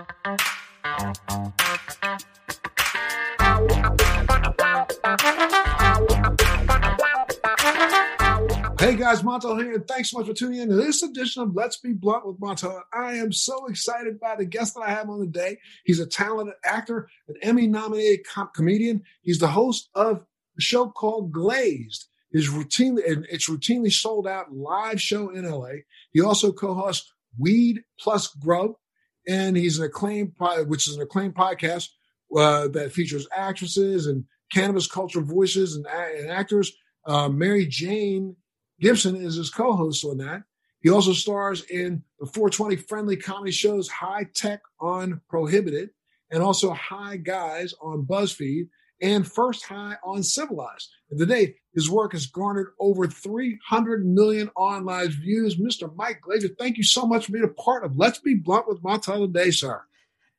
Hey guys, Montel here, and thanks so much for tuning in to this edition of Let's Be Blunt with Montel. I am so excited by the guest that I have on the day. He's a talented actor, an Emmy nominated com- comedian. He's the host of a show called Glazed. His routinely, it's routinely sold out live show in LA. He also co-hosts Weed Plus Grub, and he's an acclaimed, which is an acclaimed podcast uh, that features actresses and cannabis culture voices and, and actors. Uh, Mary Jane Gibson is his co-host on that. He also stars in the 420 friendly comedy shows High Tech on Prohibited and also High Guys on BuzzFeed and First High on Civilized. And today, his work has garnered over 300 million online views. Mr. Mike Glazer, thank you so much for being a part of Let's Be Blunt with Montel today, sir.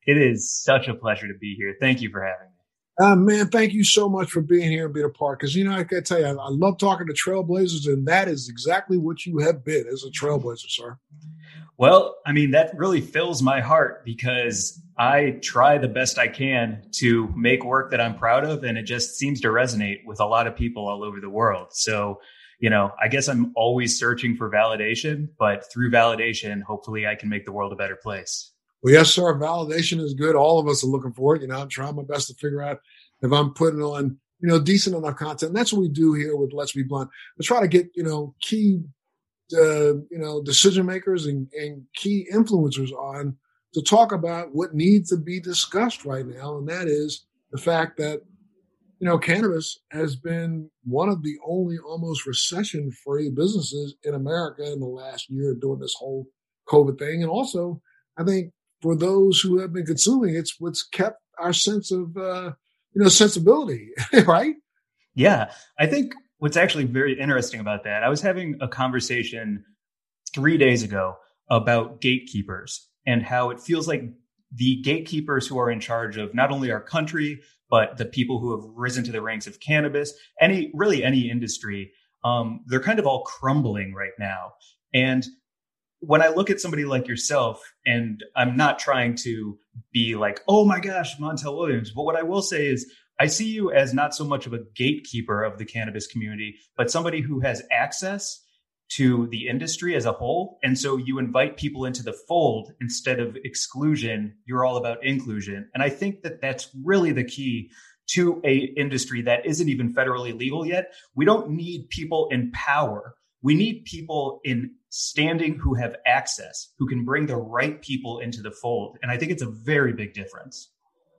It is such a pleasure to be here. Thank you for having me. Uh, man, thank you so much for being here and being a part. Because you know, I gotta tell you, I, I, love talking to trailblazers, and that is exactly what you have been as a trailblazer, sir. Well, I mean, that really fills my heart because I try the best I can to make work that I'm proud of, and it just seems to resonate with a lot of people all over the world. So, you know, I guess I'm always searching for validation, but through validation, hopefully, I can make the world a better place. Well, yes, sir. Validation is good. All of us are looking for it. You know, I'm trying my best to figure out if I'm putting on, you know, decent enough content. And that's what we do here with Let's Be Blunt. We try to get, you know, key, uh, you know, decision makers and, and key influencers on to talk about what needs to be discussed right now. And that is the fact that, you know, cannabis has been one of the only almost recession free businesses in America in the last year doing this whole COVID thing. And also, I think for those who have been consuming, it's what's kept our sense of, uh, you know, sensibility, right? Yeah. I think what's actually very interesting about that, I was having a conversation three days ago about gatekeepers and how it feels like the gatekeepers who are in charge of not only our country, but the people who have risen to the ranks of cannabis, any really any industry, um, they're kind of all crumbling right now. And when I look at somebody like yourself, and I'm not trying to be like, oh my gosh, Montel Williams, but what I will say is I see you as not so much of a gatekeeper of the cannabis community, but somebody who has access to the industry as a whole. And so you invite people into the fold instead of exclusion. You're all about inclusion. And I think that that's really the key to a industry that isn't even federally legal yet. We don't need people in power. We need people in standing who have access, who can bring the right people into the fold. And I think it's a very big difference.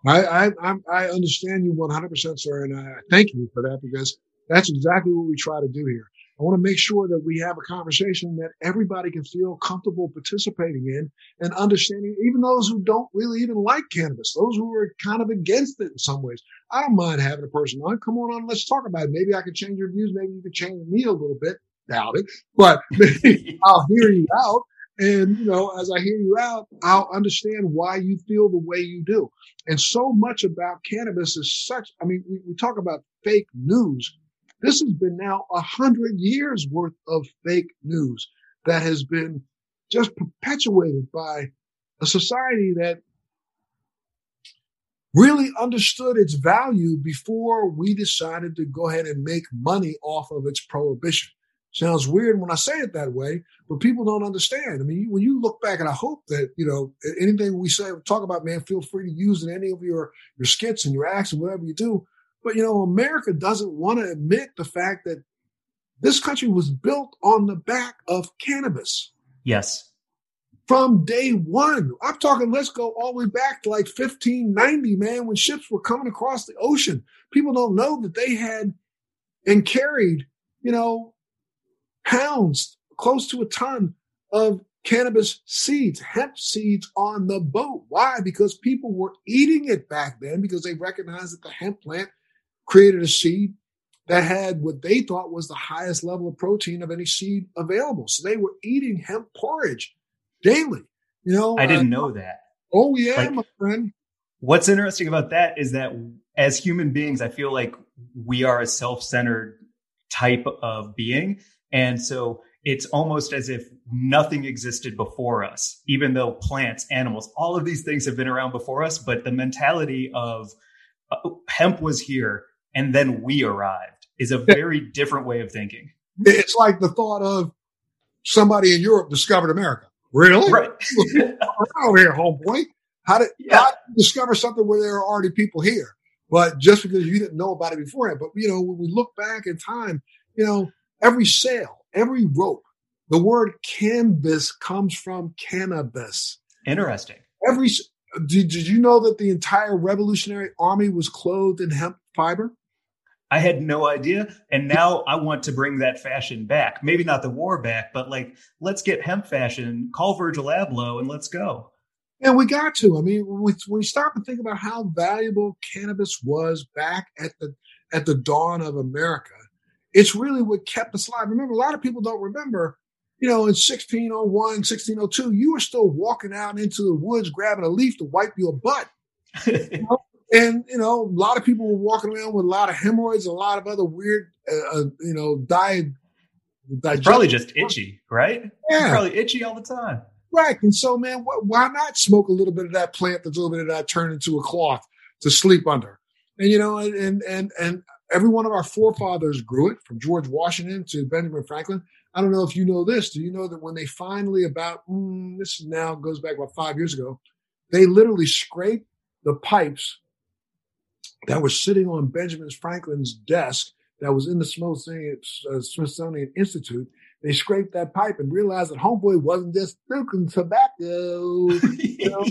I I, I understand you 100%, sir, and I thank you for that because that's exactly what we try to do here. I want to make sure that we have a conversation that everybody can feel comfortable participating in and understanding, even those who don't really even like cannabis, those who are kind of against it in some ways. I don't mind having a person on. Come on on, let's talk about it. Maybe I can change your views. Maybe you can change me a little bit doubt it, but I'll hear you out. And, you know, as I hear you out, I'll understand why you feel the way you do. And so much about cannabis is such, I mean, we, we talk about fake news. This has been now a hundred years worth of fake news that has been just perpetuated by a society that really understood its value before we decided to go ahead and make money off of its prohibition. Sounds weird when I say it that way, but people don't understand. I mean, when you look back, and I hope that you know anything we say, talk about, man, feel free to use in any of your your skits and your acts and whatever you do. But you know, America doesn't want to admit the fact that this country was built on the back of cannabis. Yes. From day one. I'm talking, let's go all the way back to like 1590, man, when ships were coming across the ocean. People don't know that they had and carried, you know, pounds, close to a ton of cannabis seeds, hemp seeds on the boat. Why? Because people were eating it back then because they recognized that the hemp plant created a seed that had what they thought was the highest level of protein of any seed available. So they were eating hemp porridge daily. You know, I didn't uh, know that. Oh yeah, like, my friend. What's interesting about that is that as human beings, I feel like we are a self-centered type of being and so it's almost as if nothing existed before us, even though plants, animals, all of these things have been around before us. But the mentality of uh, hemp was here and then we arrived is a very different way of thinking. It's like the thought of somebody in Europe discovered America. Really? Right. Around here, homeboy. How did, yeah. how did you discover something where there are already people here? But just because you didn't know about it beforehand. But, you know, when we look back in time, you know, every sail, every rope, the word canvas comes from cannabis. Interesting. Every, did, did you know that the entire Revolutionary Army was clothed in hemp fiber? I had no idea. And now I want to bring that fashion back. Maybe not the war back, but like, let's get hemp fashion, call Virgil Abloh, and let's go. And we got to. I mean, when we stop and think about how valuable cannabis was back at the at the dawn of America, it's really what kept us alive. Remember, a lot of people don't remember, you know, in 1601, 1602, you were still walking out into the woods grabbing a leaf to wipe your butt. You know? And you know, a lot of people were walking around with a lot of hemorrhoids, a lot of other weird, uh, uh you know, diet. Probably just itchy, right? Yeah, probably itchy all the time. Right. And so, man, wh- why not smoke a little bit of that plant that's a little bit of that turned into a cloth to sleep under? And you know, and and and every one of our forefathers grew it, from George Washington to Benjamin Franklin. I don't know if you know this. Do you know that when they finally about mm, this now goes back about five years ago, they literally scraped the pipes that was sitting on Benjamin Franklin's desk that was in the Smithsonian, uh, Smithsonian Institute. They scraped that pipe and realized that Homeboy wasn't just smoking tobacco. you know,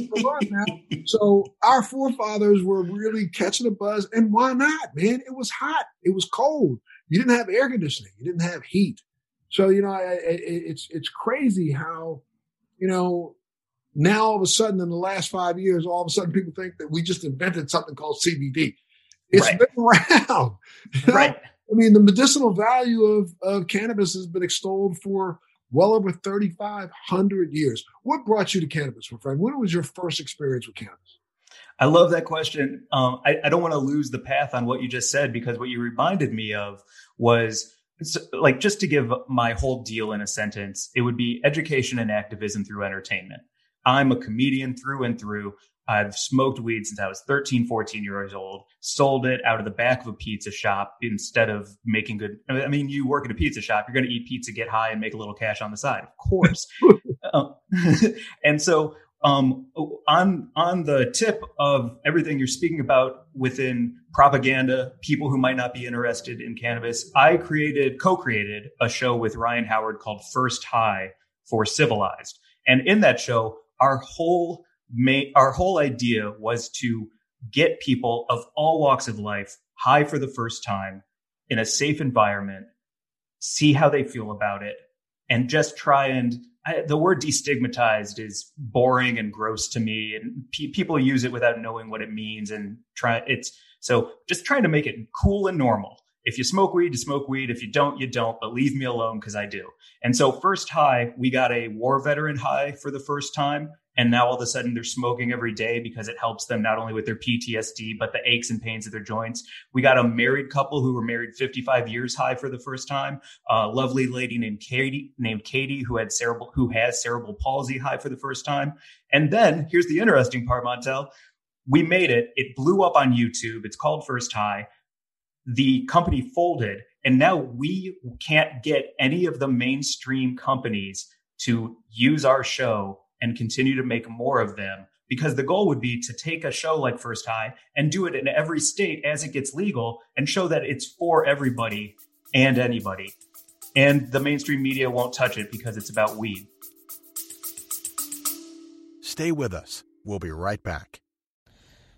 so our forefathers were really catching a buzz. And why not, man? It was hot. It was cold. You didn't have air conditioning. You didn't have heat. So, you know, it's, it's crazy how, you know, now all of a sudden in the last five years, all of a sudden people think that we just invented something called CBD. It's right. been around. Right. I mean, the medicinal value of, of cannabis has been extolled for well over 3,500 years. What brought you to cannabis, my friend? When was your first experience with cannabis? I love that question. Um, I, I, don't want to lose the path on what you just said because what you reminded me of was like just to give my whole deal in a sentence, it would be education and activism through entertainment. I'm a comedian through and through. I've smoked weed since I was 13, 14 years old, sold it out of the back of a pizza shop instead of making good. I mean, you work at a pizza shop, you're going to eat pizza, get high, and make a little cash on the side, of course. um, and so, um, on on the tip of everything you're speaking about within propaganda, people who might not be interested in cannabis, I created, co-created a show with Ryan Howard called First High for Civilized, and in that show, our whole our whole idea was to get people of all walks of life high for the first time in a safe environment, see how they feel about it, and just try and I, the word destigmatized is boring and gross to me, and pe- people use it without knowing what it means. And try it's so just trying to make it cool and normal. If you smoke weed, you smoke weed. If you don't, you don't. But leave me alone because I do. And so, first high, we got a war veteran high for the first time and now all of a sudden they're smoking every day because it helps them not only with their PTSD but the aches and pains of their joints. We got a married couple who were married 55 years high for the first time. A lovely lady named Katie named Katie who had cerebral who has cerebral palsy high for the first time. And then here's the interesting part, Montel. We made it. It blew up on YouTube. It's called First High. The company folded, and now we can't get any of the mainstream companies to use our show and continue to make more of them because the goal would be to take a show like First High and do it in every state as it gets legal and show that it's for everybody and anybody. And the mainstream media won't touch it because it's about weed. Stay with us. We'll be right back.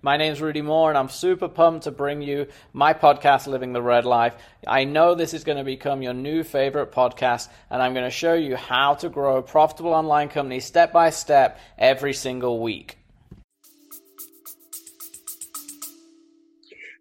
My name's Rudy Mawer, and I'm super pumped to bring you my podcast, Living the Red Life. I know this is going to become your new favorite podcast, and I'm going to show you how to grow a profitable online company step by step every single week.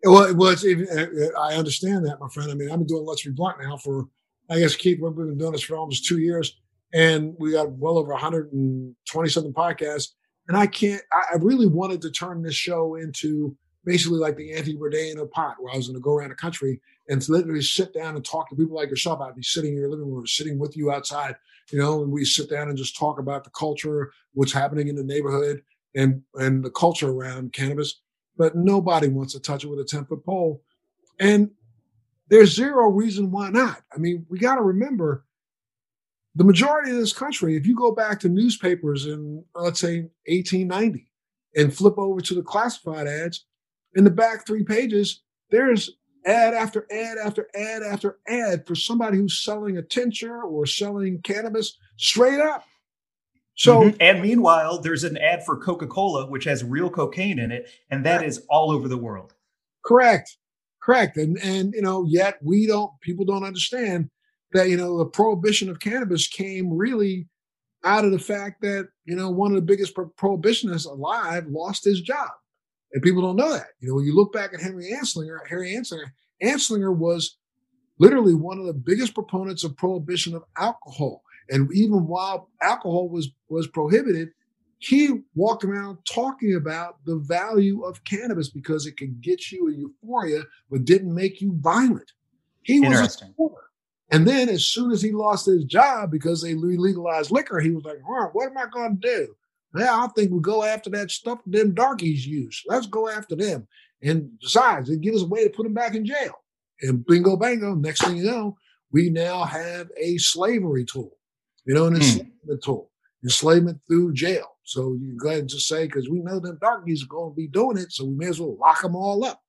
Well, well uh, I understand that, my friend. I mean, I've been doing Let's Be Blunt now for, I guess, Keith, we've been doing this for almost two years, and we got well over 120 something podcasts. And I can't, I really wanted to turn this show into basically like the Anthony Bourdain of pot, where I was going to go around the country and literally sit down and talk to people like yourself. I'd be sitting in your living room, sitting with you outside, you know, and we sit down and just talk about the culture, what's happening in the neighborhood, and and the culture around cannabis but nobody wants to touch it with a 10 foot pole. And there's zero reason why not. I mean, we got to remember the majority of this country, if you go back to newspapers in, let's say, 1890 and flip over to the classified ads, in the back three pages, there's ad after ad after ad after ad for somebody who's selling a tincture or selling cannabis straight up. So, mm-hmm. and meanwhile, there's an ad for Coca Cola, which has real cocaine in it, and that is all over the world. Correct, correct, and and you know, yet we don't. People don't understand that you know the prohibition of cannabis came really out of the fact that you know one of the biggest pro- prohibitionists alive lost his job, and people don't know that. You know, when you look back at Henry Anslinger, Henry Anslinger, Anslinger was literally one of the biggest proponents of prohibition of alcohol and even while alcohol was was prohibited, he walked around talking about the value of cannabis because it could get you a euphoria, but didn't make you violent. He was Interesting. And then as soon as he lost his job because they legalized liquor, he was like, oh, what am I going to do? Yeah, I think we'll go after that stuff them darkies use. Let's go after them. And besides, it gives us a way to put them back in jail. And bingo bango, next thing you know, we now have a slavery tool. You know, an hmm. enslavement tool, enslavement through jail. So you go ahead and just say, because we know them darkies are going to be doing it, so we may as well lock them all up.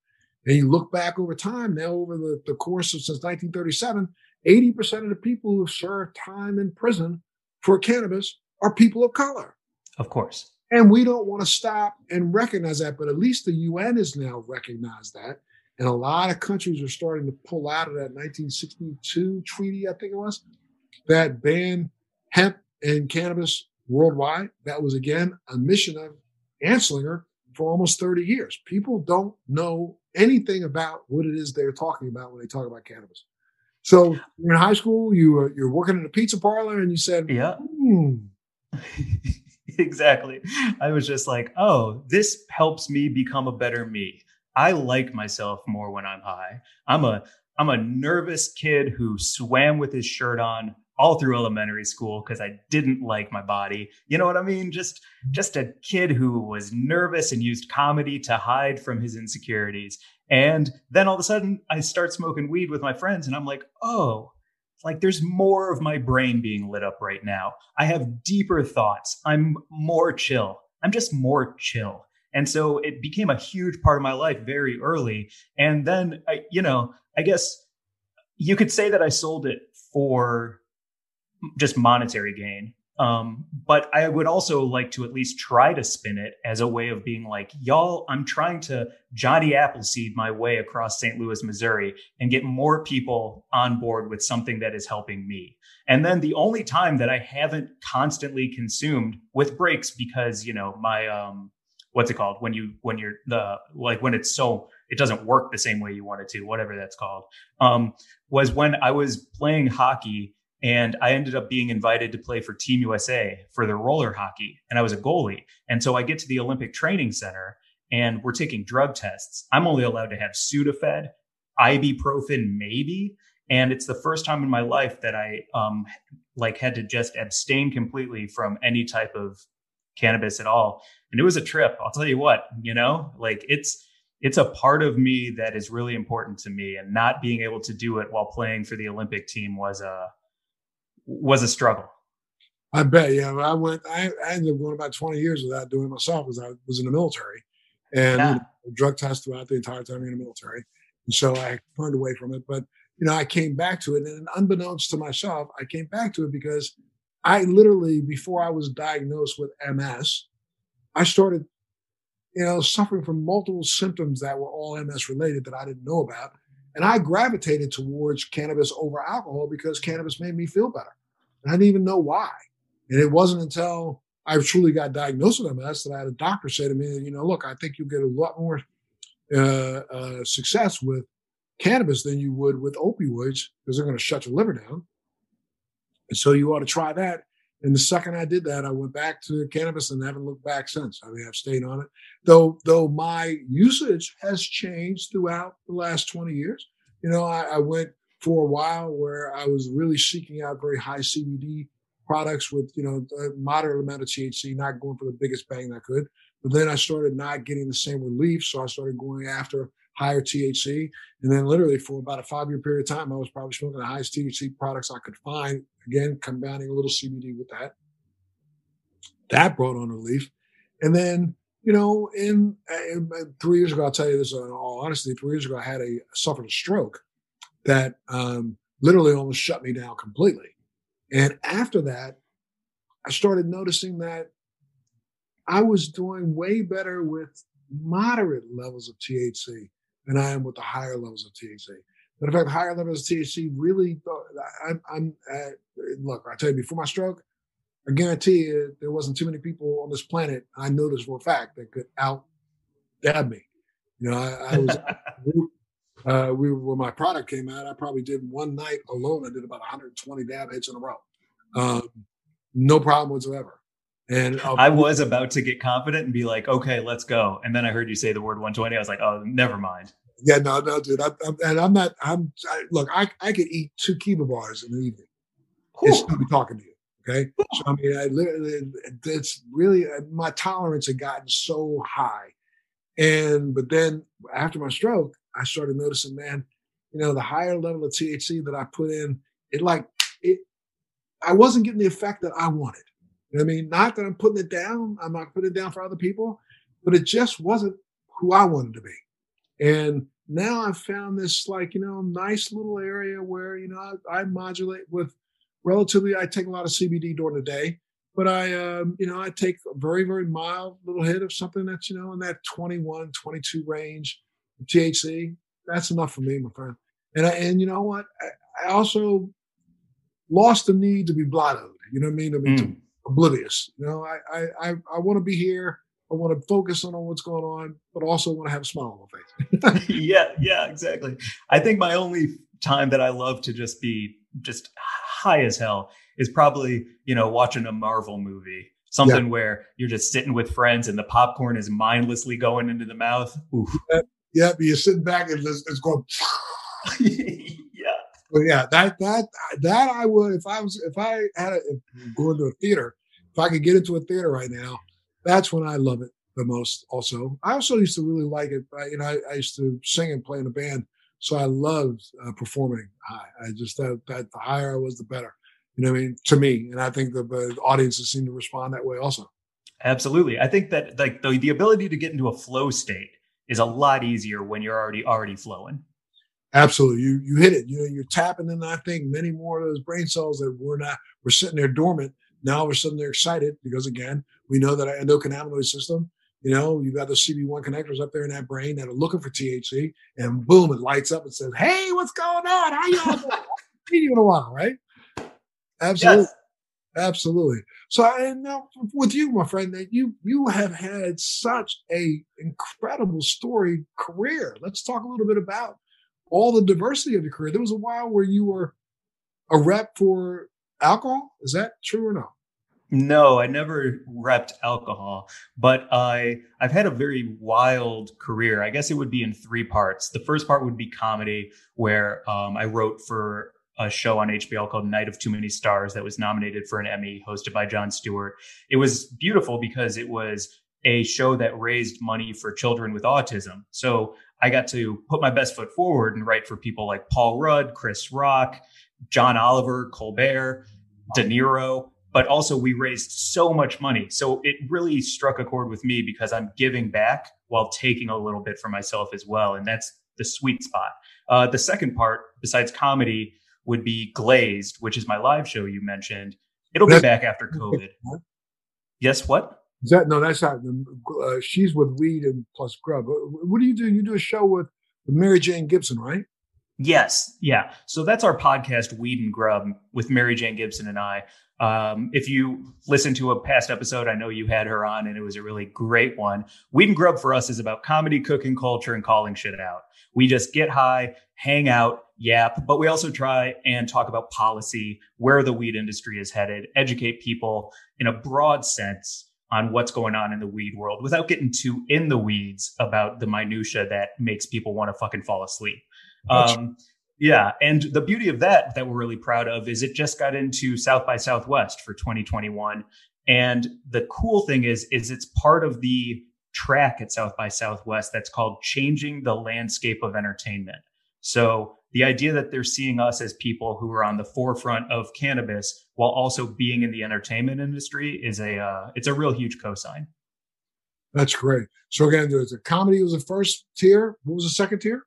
And you look back over time, now over the, the course of since 1937, 80% of the people who have served time in prison for cannabis are people of color. Of course. And we don't want to stop and recognize that, but at least the UN has now recognized that. And a lot of countries are starting to pull out of that 1962 treaty, I think it was, that banned hemp and cannabis worldwide. That was again a mission of Anslinger for almost 30 years. People don't know anything about what it is they're talking about when they talk about cannabis. So you're in high school, you were, you're working in a pizza parlor, and you said, "Yeah, hmm. exactly." I was just like, "Oh, this helps me become a better me." I like myself more when I'm high. I'm a I'm a nervous kid who swam with his shirt on all through elementary school because I didn't like my body. You know what I mean? Just just a kid who was nervous and used comedy to hide from his insecurities. And then all of a sudden I start smoking weed with my friends and I'm like, "Oh, like there's more of my brain being lit up right now. I have deeper thoughts. I'm more chill. I'm just more chill." And so it became a huge part of my life very early. And then I, you know, I guess you could say that I sold it for just monetary gain. Um, but I would also like to at least try to spin it as a way of being like, y'all, I'm trying to Johnny Appleseed my way across St. Louis, Missouri and get more people on board with something that is helping me. And then the only time that I haven't constantly consumed with breaks because, you know, my, um, what's it called when you, when you're the, like when it's so, it doesn't work the same way you want it to, whatever that's called, um, was when I was playing hockey and I ended up being invited to play for Team USA for the roller hockey. And I was a goalie. And so I get to the Olympic Training Center and we're taking drug tests. I'm only allowed to have Sudafed, ibuprofen, maybe. And it's the first time in my life that I um, like had to just abstain completely from any type of cannabis at all. And it was a trip. I'll tell you what, you know, like it's it's a part of me that is really important to me. And not being able to do it while playing for the Olympic team was a was a struggle. I bet. Yeah, I went. I, I ended up going about twenty years without doing it myself because I was in the military, and yeah. you know, drug test throughout the entire time in the military, and so I turned away from it. But you know, I came back to it, and unbeknownst to myself, I came back to it because I literally, before I was diagnosed with MS, I started you know, suffering from multiple symptoms that were all MS related that I didn't know about. And I gravitated towards cannabis over alcohol because cannabis made me feel better. I didn't even know why. And it wasn't until I truly got diagnosed with MS that I had a doctor say to me, you know, look, I think you'll get a lot more uh, uh, success with cannabis than you would with opioids because they're going to shut your liver down. And so you ought to try that. And the second I did that, I went back to cannabis and haven't looked back since. I mean, I've stayed on it, though. Though my usage has changed throughout the last twenty years. You know, I, I went for a while where I was really seeking out very high CBD products with you know a moderate amount of THC, not going for the biggest bang I could. But then I started not getting the same relief, so I started going after higher THC. And then literally for about a five year period of time, I was probably smoking the highest THC products I could find. Again, combining a little CBD with that. That brought on relief. And then, you know, in, in three years ago, I'll tell you this in all honesty, three years ago, I had a suffered a stroke that um, literally almost shut me down completely. And after that, I started noticing that I was doing way better with moderate levels of THC than I am with the higher levels of THC. But in fact, higher levels of THC really, I'm, I'm at, look, I tell you, before my stroke, I guarantee you there wasn't too many people on this planet I noticed for a fact that could out dab me. You know, I, I was, uh, we when my product came out, I probably did one night alone. I did about 120 dab hits in a row. Um, no problem whatsoever. And uh, I was about to get confident and be like, okay, let's go. And then I heard you say the word 120. I was like, oh, never mind. Yeah, no, no, dude. I, I'm, and I'm not, I'm, I, look, I, I could eat two Kiva bars in the evening and still be talking to you. Okay. So, I mean, I literally, it's really, uh, my tolerance had gotten so high. And, but then after my stroke, I started noticing, man, you know, the higher level of THC that I put in, it like, it, I wasn't getting the effect that I wanted. You know I mean? Not that I'm putting it down. I'm not putting it down for other people, but it just wasn't who I wanted to be. And now I've found this like, you know, nice little area where, you know, I, I modulate with relatively, I take a lot of CBD during the day, but I, um, you know, I take a very, very mild little hit of something that's, you know, in that 21, 22 range THC. That's enough for me, my friend. And I, and you know what? I, I also lost the need to be blottoed. You know what I mean? To be, mm oblivious. You know, I I I, I want to be here. I want to focus on what's going on, but also want to have a smile on my face. yeah, yeah, exactly. I think my only time that I love to just be just high as hell is probably you know watching a Marvel movie. Something yeah. where you're just sitting with friends and the popcorn is mindlessly going into the mouth. Oof. Yeah, but you're sitting back and it's, it's going. Yeah. But yeah, that that that I would if I was if I had a, going to a theater, if I could get into a theater right now, that's when I love it the most. Also, I also used to really like it. I, you know, I, I, used to sing and play in a band, so I loved uh, performing high. I just that that the higher I was, the better. You know, what I mean, to me, and I think the, the audiences seem to respond that way also. Absolutely, I think that like the the ability to get into a flow state is a lot easier when you're already already flowing. Absolutely, you you hit it. You know, you're tapping in. I think many more of those brain cells that were not were sitting there dormant. Now all of a sudden they're excited because again, we know that our endocannabinoid system. You know, you've got those CB1 connectors up there in that brain that are looking for THC, and boom, it lights up and says, "Hey, what's going on? How you all doing? you in a while, right?" Absolutely, yes. Absolutely. So, and now with you, my friend, that you you have had such a incredible story career. Let's talk a little bit about all the diversity of your career. There was a while where you were a rep for alcohol. Is that true or no? No, I never repped alcohol, but I I've had a very wild career. I guess it would be in three parts. The first part would be comedy, where um, I wrote for a show on HBO called Night of Too Many Stars that was nominated for an Emmy, hosted by Jon Stewart. It was beautiful because it was a show that raised money for children with autism. So I got to put my best foot forward and write for people like Paul Rudd, Chris Rock, John Oliver, Colbert, De Niro. But also, we raised so much money. So it really struck a chord with me because I'm giving back while taking a little bit for myself as well. And that's the sweet spot. Uh, the second part, besides comedy, would be Glazed, which is my live show you mentioned. It'll be back after COVID. Yes, what? Is that no? That's not. Uh, she's with Weed and plus Grub. What do you do? You do a show with Mary Jane Gibson, right? Yes, yeah. So that's our podcast, Weed and Grub, with Mary Jane Gibson and I. Um, if you listen to a past episode, I know you had her on, and it was a really great one. Weed and Grub for us is about comedy, cooking culture, and calling shit out. We just get high, hang out, yap, but we also try and talk about policy, where the weed industry is headed, educate people in a broad sense on what's going on in the weed world without getting too in the weeds about the minutia that makes people want to fucking fall asleep. Um, yeah, and the beauty of that that we're really proud of is it just got into South by Southwest for 2021, and the cool thing is is it's part of the track at South by Southwest that's called changing the landscape of entertainment. So the idea that they're seeing us as people who are on the forefront of cannabis while also being in the entertainment industry is a uh, it's a real huge cosign. That's great. So again, there's a comedy was the first tier. What was the second tier?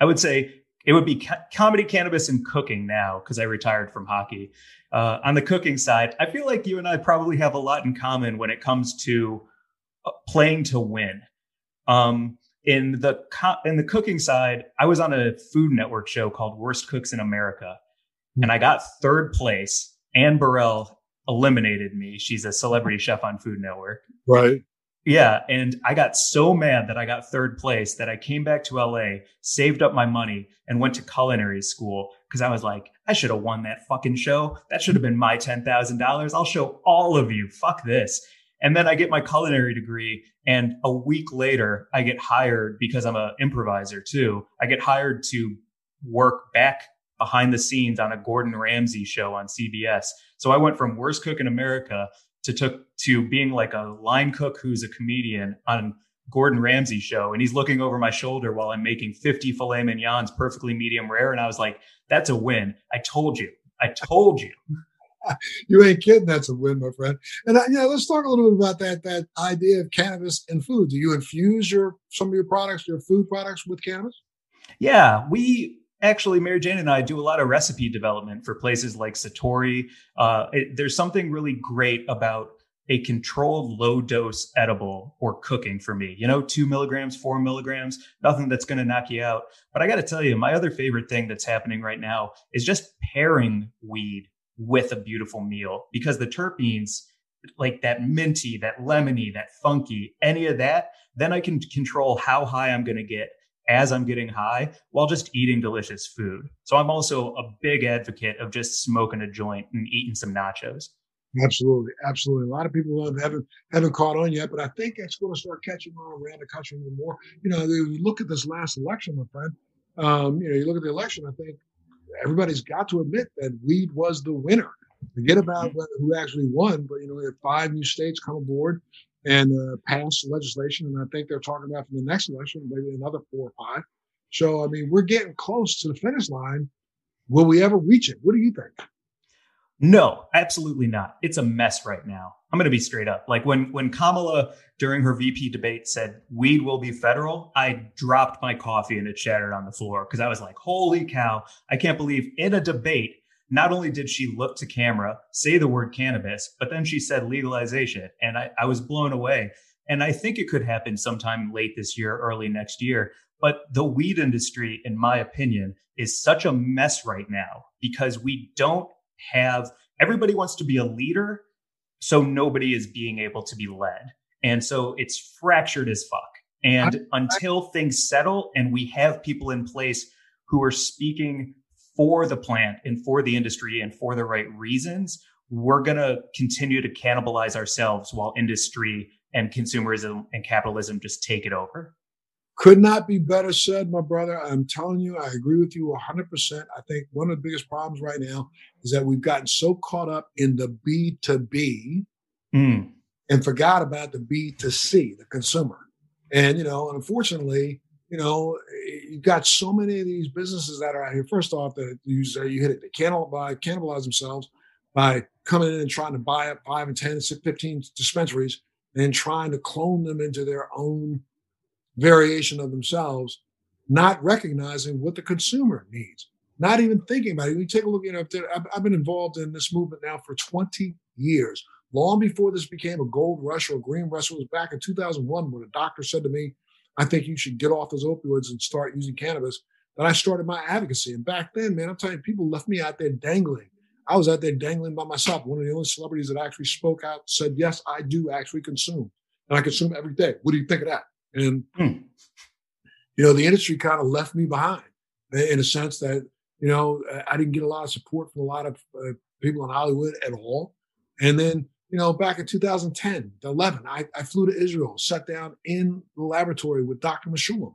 I would say it would be ca- comedy, cannabis, and cooking now because I retired from hockey. Uh, on the cooking side, I feel like you and I probably have a lot in common when it comes to uh, playing to win. Um, in the co- in the cooking side, I was on a Food Network show called Worst Cooks in America, hmm. and I got third place. Anne Burrell eliminated me. She's a celebrity chef on Food Network. Right. Yeah. And I got so mad that I got third place that I came back to LA, saved up my money, and went to culinary school because I was like, I should have won that fucking show. That should have been my $10,000. I'll show all of you. Fuck this. And then I get my culinary degree. And a week later, I get hired because I'm an improviser too. I get hired to work back behind the scenes on a Gordon Ramsay show on CBS. So I went from worst cook in America to took to being like a line cook who's a comedian on Gordon Ramsay show and he's looking over my shoulder while I'm making 50 filet mignons perfectly medium rare and I was like that's a win. I told you. I told you. you ain't kidding. That's a win, my friend. And yeah, let's talk a little bit about that that idea of cannabis and food. Do you infuse your some of your products, your food products, with cannabis? Yeah, we actually, Mary Jane and I do a lot of recipe development for places like Satori. Uh, it, there's something really great about a controlled low dose edible or cooking for me. You know, two milligrams, four milligrams, nothing that's going to knock you out. But I got to tell you, my other favorite thing that's happening right now is just pairing weed with a beautiful meal because the terpenes, like that minty, that lemony, that funky, any of that, then I can control how high I'm going to get as I'm getting high while just eating delicious food. So I'm also a big advocate of just smoking a joint and eating some nachos. Absolutely, absolutely. A lot of people haven't haven't caught on yet, but I think it's going to start catching on around the country more. You know, you look at this last election, my friend. Um, you know, you look at the election. I think everybody's got to admit that weed was the winner. Forget about mm-hmm. who actually won, but you know, five new states come aboard and uh, pass legislation. And I think they're talking about for the next election, maybe another four or five. So, I mean, we're getting close to the finish line. Will we ever reach it? What do you think? No, absolutely not. It's a mess right now. I'm going to be straight up. Like when when Kamala during her VP debate said weed will be federal, I dropped my coffee and it shattered on the floor because I was like, "Holy cow! I can't believe in a debate not only did she look to camera, say the word cannabis, but then she said legalization. And I, I was blown away. And I think it could happen sometime late this year, early next year. But the weed industry, in my opinion, is such a mess right now because we don't have everybody wants to be a leader. So nobody is being able to be led. And so it's fractured as fuck. And until things settle and we have people in place who are speaking for the plant and for the industry and for the right reasons, we're going to continue to cannibalize ourselves while industry and consumerism and capitalism just take it over. Could not be better said, my brother. I'm telling you, I agree with you 100%. I think one of the biggest problems right now is that we've gotten so caught up in the B to B mm. and forgot about the B to C, the consumer. And, you know, unfortunately, you know, you've got so many of these businesses that are out here. First off, that you, you hit it, they cannibalize, cannibalize themselves by coming in and trying to buy up five and 10, 15 dispensaries and trying to clone them into their own variation of themselves, not recognizing what the consumer needs, not even thinking about it. You take a look, you know, I've, I've been involved in this movement now for 20 years. long before this became a gold rush or a green rush. It was back in 2001 when a doctor said to me, I think you should get off those opioids and start using cannabis. That I started my advocacy. And back then, man, I'm telling you, people left me out there dangling. I was out there dangling by myself. One of the only celebrities that actually spoke out said, Yes, I do actually consume. And I consume every day. What do you think of that? And, hmm. you know, the industry kind of left me behind in a sense that, you know, I didn't get a lot of support from a lot of uh, people in Hollywood at all. And then, you know, back in 2010, 11, I, I flew to Israel, sat down in the laboratory with Dr. Mechoulam,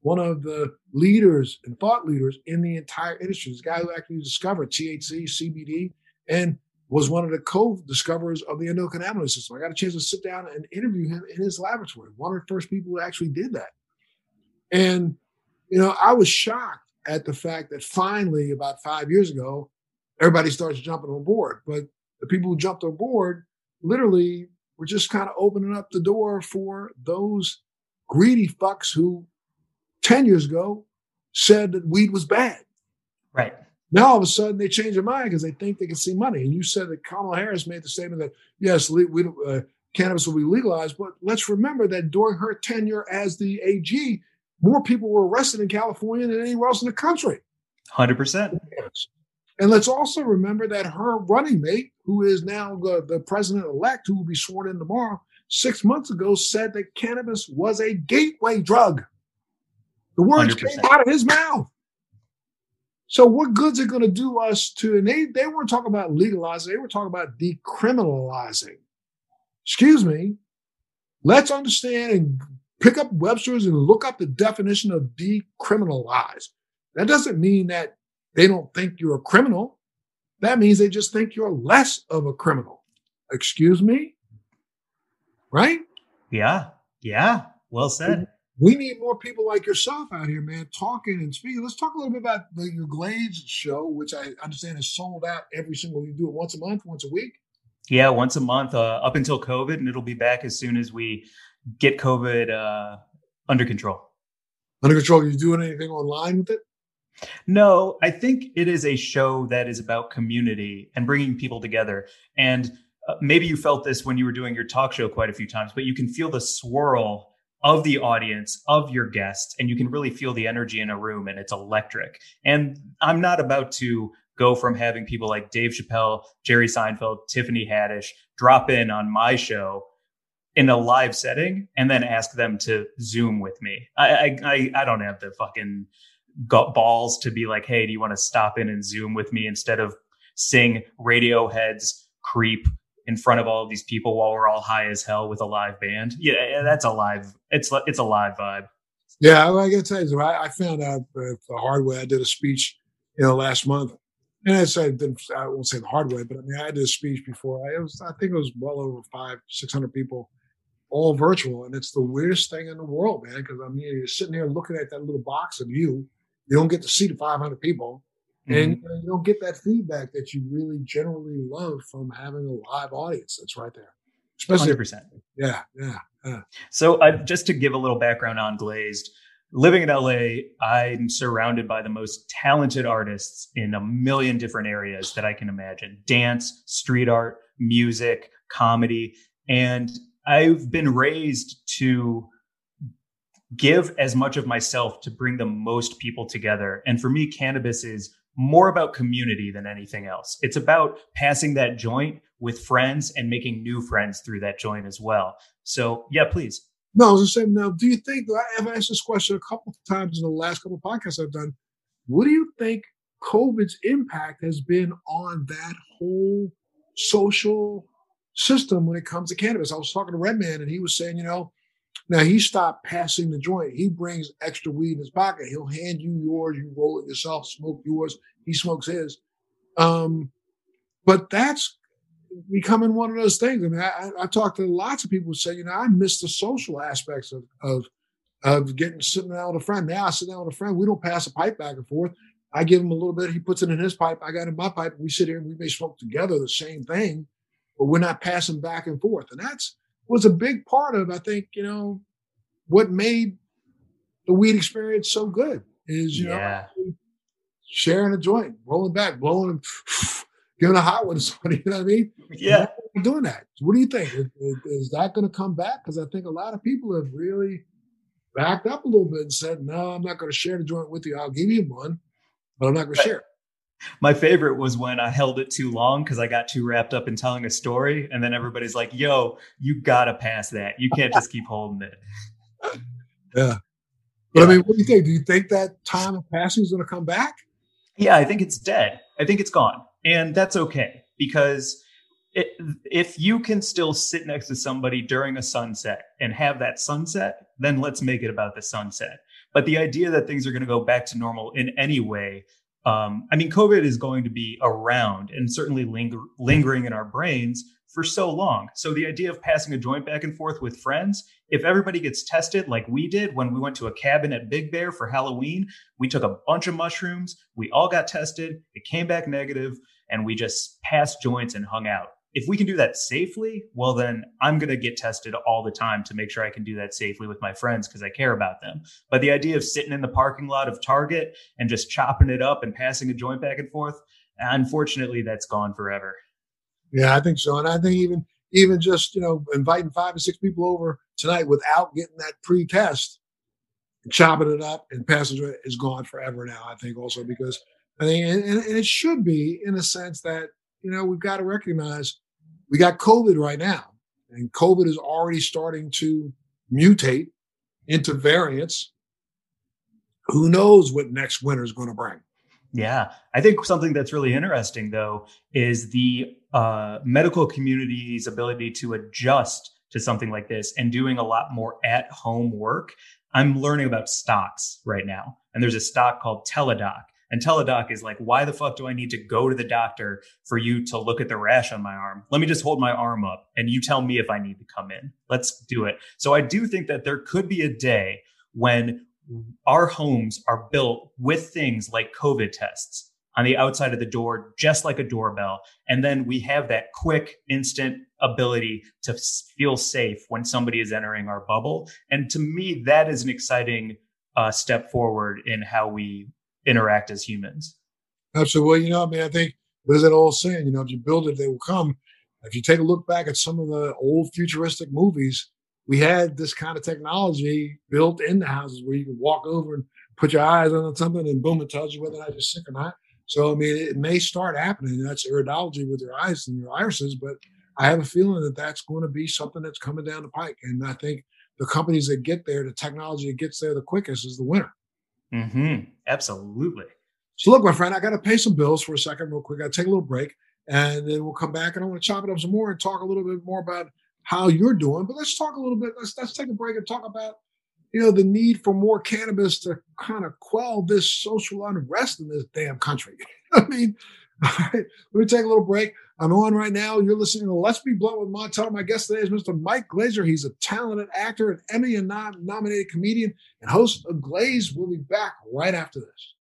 one of the leaders and thought leaders in the entire industry. This guy who actually discovered THC, CBD, and was one of the co-discoverers of the endocannabinoid system. I got a chance to sit down and interview him in his laboratory. One of the first people who actually did that. And, you know, I was shocked at the fact that finally, about five years ago, everybody starts jumping on board. But the people who jumped on board literally were just kind of opening up the door for those greedy fucks who 10 years ago said that weed was bad. Right. Now all of a sudden they change their mind because they think they can see money. And you said that Kamala Harris made the statement that yes, we, uh, cannabis will be legalized, but let's remember that during her tenure as the AG, more people were arrested in California than anywhere else in the country. Hundred percent. And let's also remember that her running mate, who is now the, the president elect, who will be sworn in tomorrow, six months ago said that cannabis was a gateway drug. The words 100%. came out of his mouth. So what good's it going to do us to? And they they weren't talking about legalizing; they were talking about decriminalizing. Excuse me. Let's understand and pick up Webster's and look up the definition of decriminalize. That doesn't mean that they don't think you're a criminal. That means they just think you're less of a criminal. Excuse me? Right? Yeah. Yeah. Well said. We need more people like yourself out here, man, talking and speaking. Let's talk a little bit about the, your Glazed show, which I understand is sold out every single. You do it once a month, once a week. Yeah, once a month uh, up until COVID, and it'll be back as soon as we get COVID uh, under control. Under control. Are you doing anything online with it? No, I think it is a show that is about community and bringing people together. And uh, maybe you felt this when you were doing your talk show quite a few times, but you can feel the swirl of the audience, of your guests, and you can really feel the energy in a room and it's electric. And I'm not about to go from having people like Dave Chappelle, Jerry Seinfeld, Tiffany Haddish drop in on my show in a live setting and then ask them to zoom with me. I I I don't have the fucking balls to be like, hey, do you want to stop in and zoom with me instead of sing Radiohead's creep in front of all of these people while we're all high as hell with a live band? Yeah, that's a live. It's it's a live vibe. Yeah, I gotta tell you, I, I found out the hard way. I did a speech, you know, last month, and I said I won't say the hard way, but I mean I did a speech before. I was I think it was well over five six hundred people, all virtual, and it's the weirdest thing in the world, man. Because I mean you're sitting there looking at that little box of you you don't get to see the 500 people, mm-hmm. and you don't get that feedback that you really generally love from having a live audience that's right there. Especially 100%. Yeah, yeah. yeah. So, uh, just to give a little background on Glazed, living in LA, I'm surrounded by the most talented artists in a million different areas that I can imagine dance, street art, music, comedy. And I've been raised to give as much of myself to bring the most people together. And for me, cannabis is more about community than anything else. It's about passing that joint with friends and making new friends through that joint as well. So, yeah, please. No, I was just saying, now, do you think, I've asked this question a couple of times in the last couple of podcasts I've done. What do you think COVID's impact has been on that whole social system when it comes to cannabis? I was talking to Redman and he was saying, you know, now he stopped passing the joint. He brings extra weed in his pocket. He'll hand you yours. You roll it yourself, smoke yours. He smokes his. Um, but that's becoming one of those things. I mean, I, I talked to lots of people who say, you know, I miss the social aspects of of of getting sitting down with a friend. Now I sit down with a friend. We don't pass a pipe back and forth. I give him a little bit. He puts it in his pipe. I got in my pipe. We sit here and we may smoke together the same thing, but we're not passing back and forth. And that's was a big part of, I think, you know, what made the weed experience so good is, you yeah. know, sharing a joint, rolling back, blowing, giving a hot one to somebody. You know what I mean? Yeah, doing that. What do you think? Is, is that going to come back? Because I think a lot of people have really backed up a little bit and said, "No, I'm not going to share the joint with you. I'll give you one, but I'm not going to share." My favorite was when I held it too long because I got too wrapped up in telling a story, and then everybody's like, "Yo, you gotta pass that. You can't just keep holding it." Yeah, but yeah. I mean, what do you think? Do you think that time of passing is going to come back? Yeah, I think it's dead. I think it's gone, and that's okay because it, if you can still sit next to somebody during a sunset and have that sunset, then let's make it about the sunset. But the idea that things are going to go back to normal in any way, um, I mean, COVID is going to be around and certainly linger, lingering in our brains for so long. So the idea of passing a joint back and forth with friends, if everybody gets tested like we did when we went to a cabin at Big Bear for Halloween, we took a bunch of mushrooms, we all got tested, it came back negative, and we just passed joints and hung out if we can do that safely, well, then I'm going to get tested all the time to make sure I can do that safely with my friends because I care about them. But the idea of sitting in the parking lot of Target and just chopping it up and passing a joint back and forth, unfortunately, that's gone forever. Yeah, I think so. And I think even even just you know inviting five or six people over tonight without getting that pre-test, chopping it up and passing it is gone forever now. I think also because I think and, and it should be in a sense that you know, we've got to recognize we got COVID right now, and COVID is already starting to mutate into variants. Who knows what next winter is going to bring? Yeah, I think something that's really interesting though is the uh, medical community's ability to adjust to something like this and doing a lot more at home work. I'm learning about stocks right now, and there's a stock called Teladoc and Teladoc is like, why the fuck do I need to go to the doctor for you to look at the rash on my arm? Let me just hold my arm up and you tell me if I need to come in. Let's do it. So I do think that there could be a day when our homes are built with things like COVID tests on the outside of the door, just like a doorbell. And then we have that quick, instant ability to feel safe when somebody is entering our bubble. And to me, that is an exciting uh, step forward in how we interact as humans. Absolutely. Well, you know, I mean, I think there's that old saying, you know, if you build it, they will come. If you take a look back at some of the old futuristic movies, we had this kind of technology built in the houses where you could walk over and put your eyes on something and boom, it tells you whether or not you're sick or not. So, I mean, it may start happening. That's iridology with your eyes and your irises, but I have a feeling that that's going to be something that's coming down the pike. And I think the companies that get there, the technology that gets there the quickest is the winner. Mm-hmm. Absolutely. So look, my friend, I got to pay some bills for a second, real quick. I take a little break, and then we'll come back, and I want to chop it up some more and talk a little bit more about how you're doing. But let's talk a little bit. Let's let's take a break and talk about you know the need for more cannabis to kind of quell this social unrest in this damn country. I mean, all right, let me take a little break. I'm on right now. You're listening to Let's Be Blunt with Montel. My guest today is Mr. Mike Glazer. He's a talented actor, an Emmy and nominated comedian, and host of Glaze. We'll be back right after this.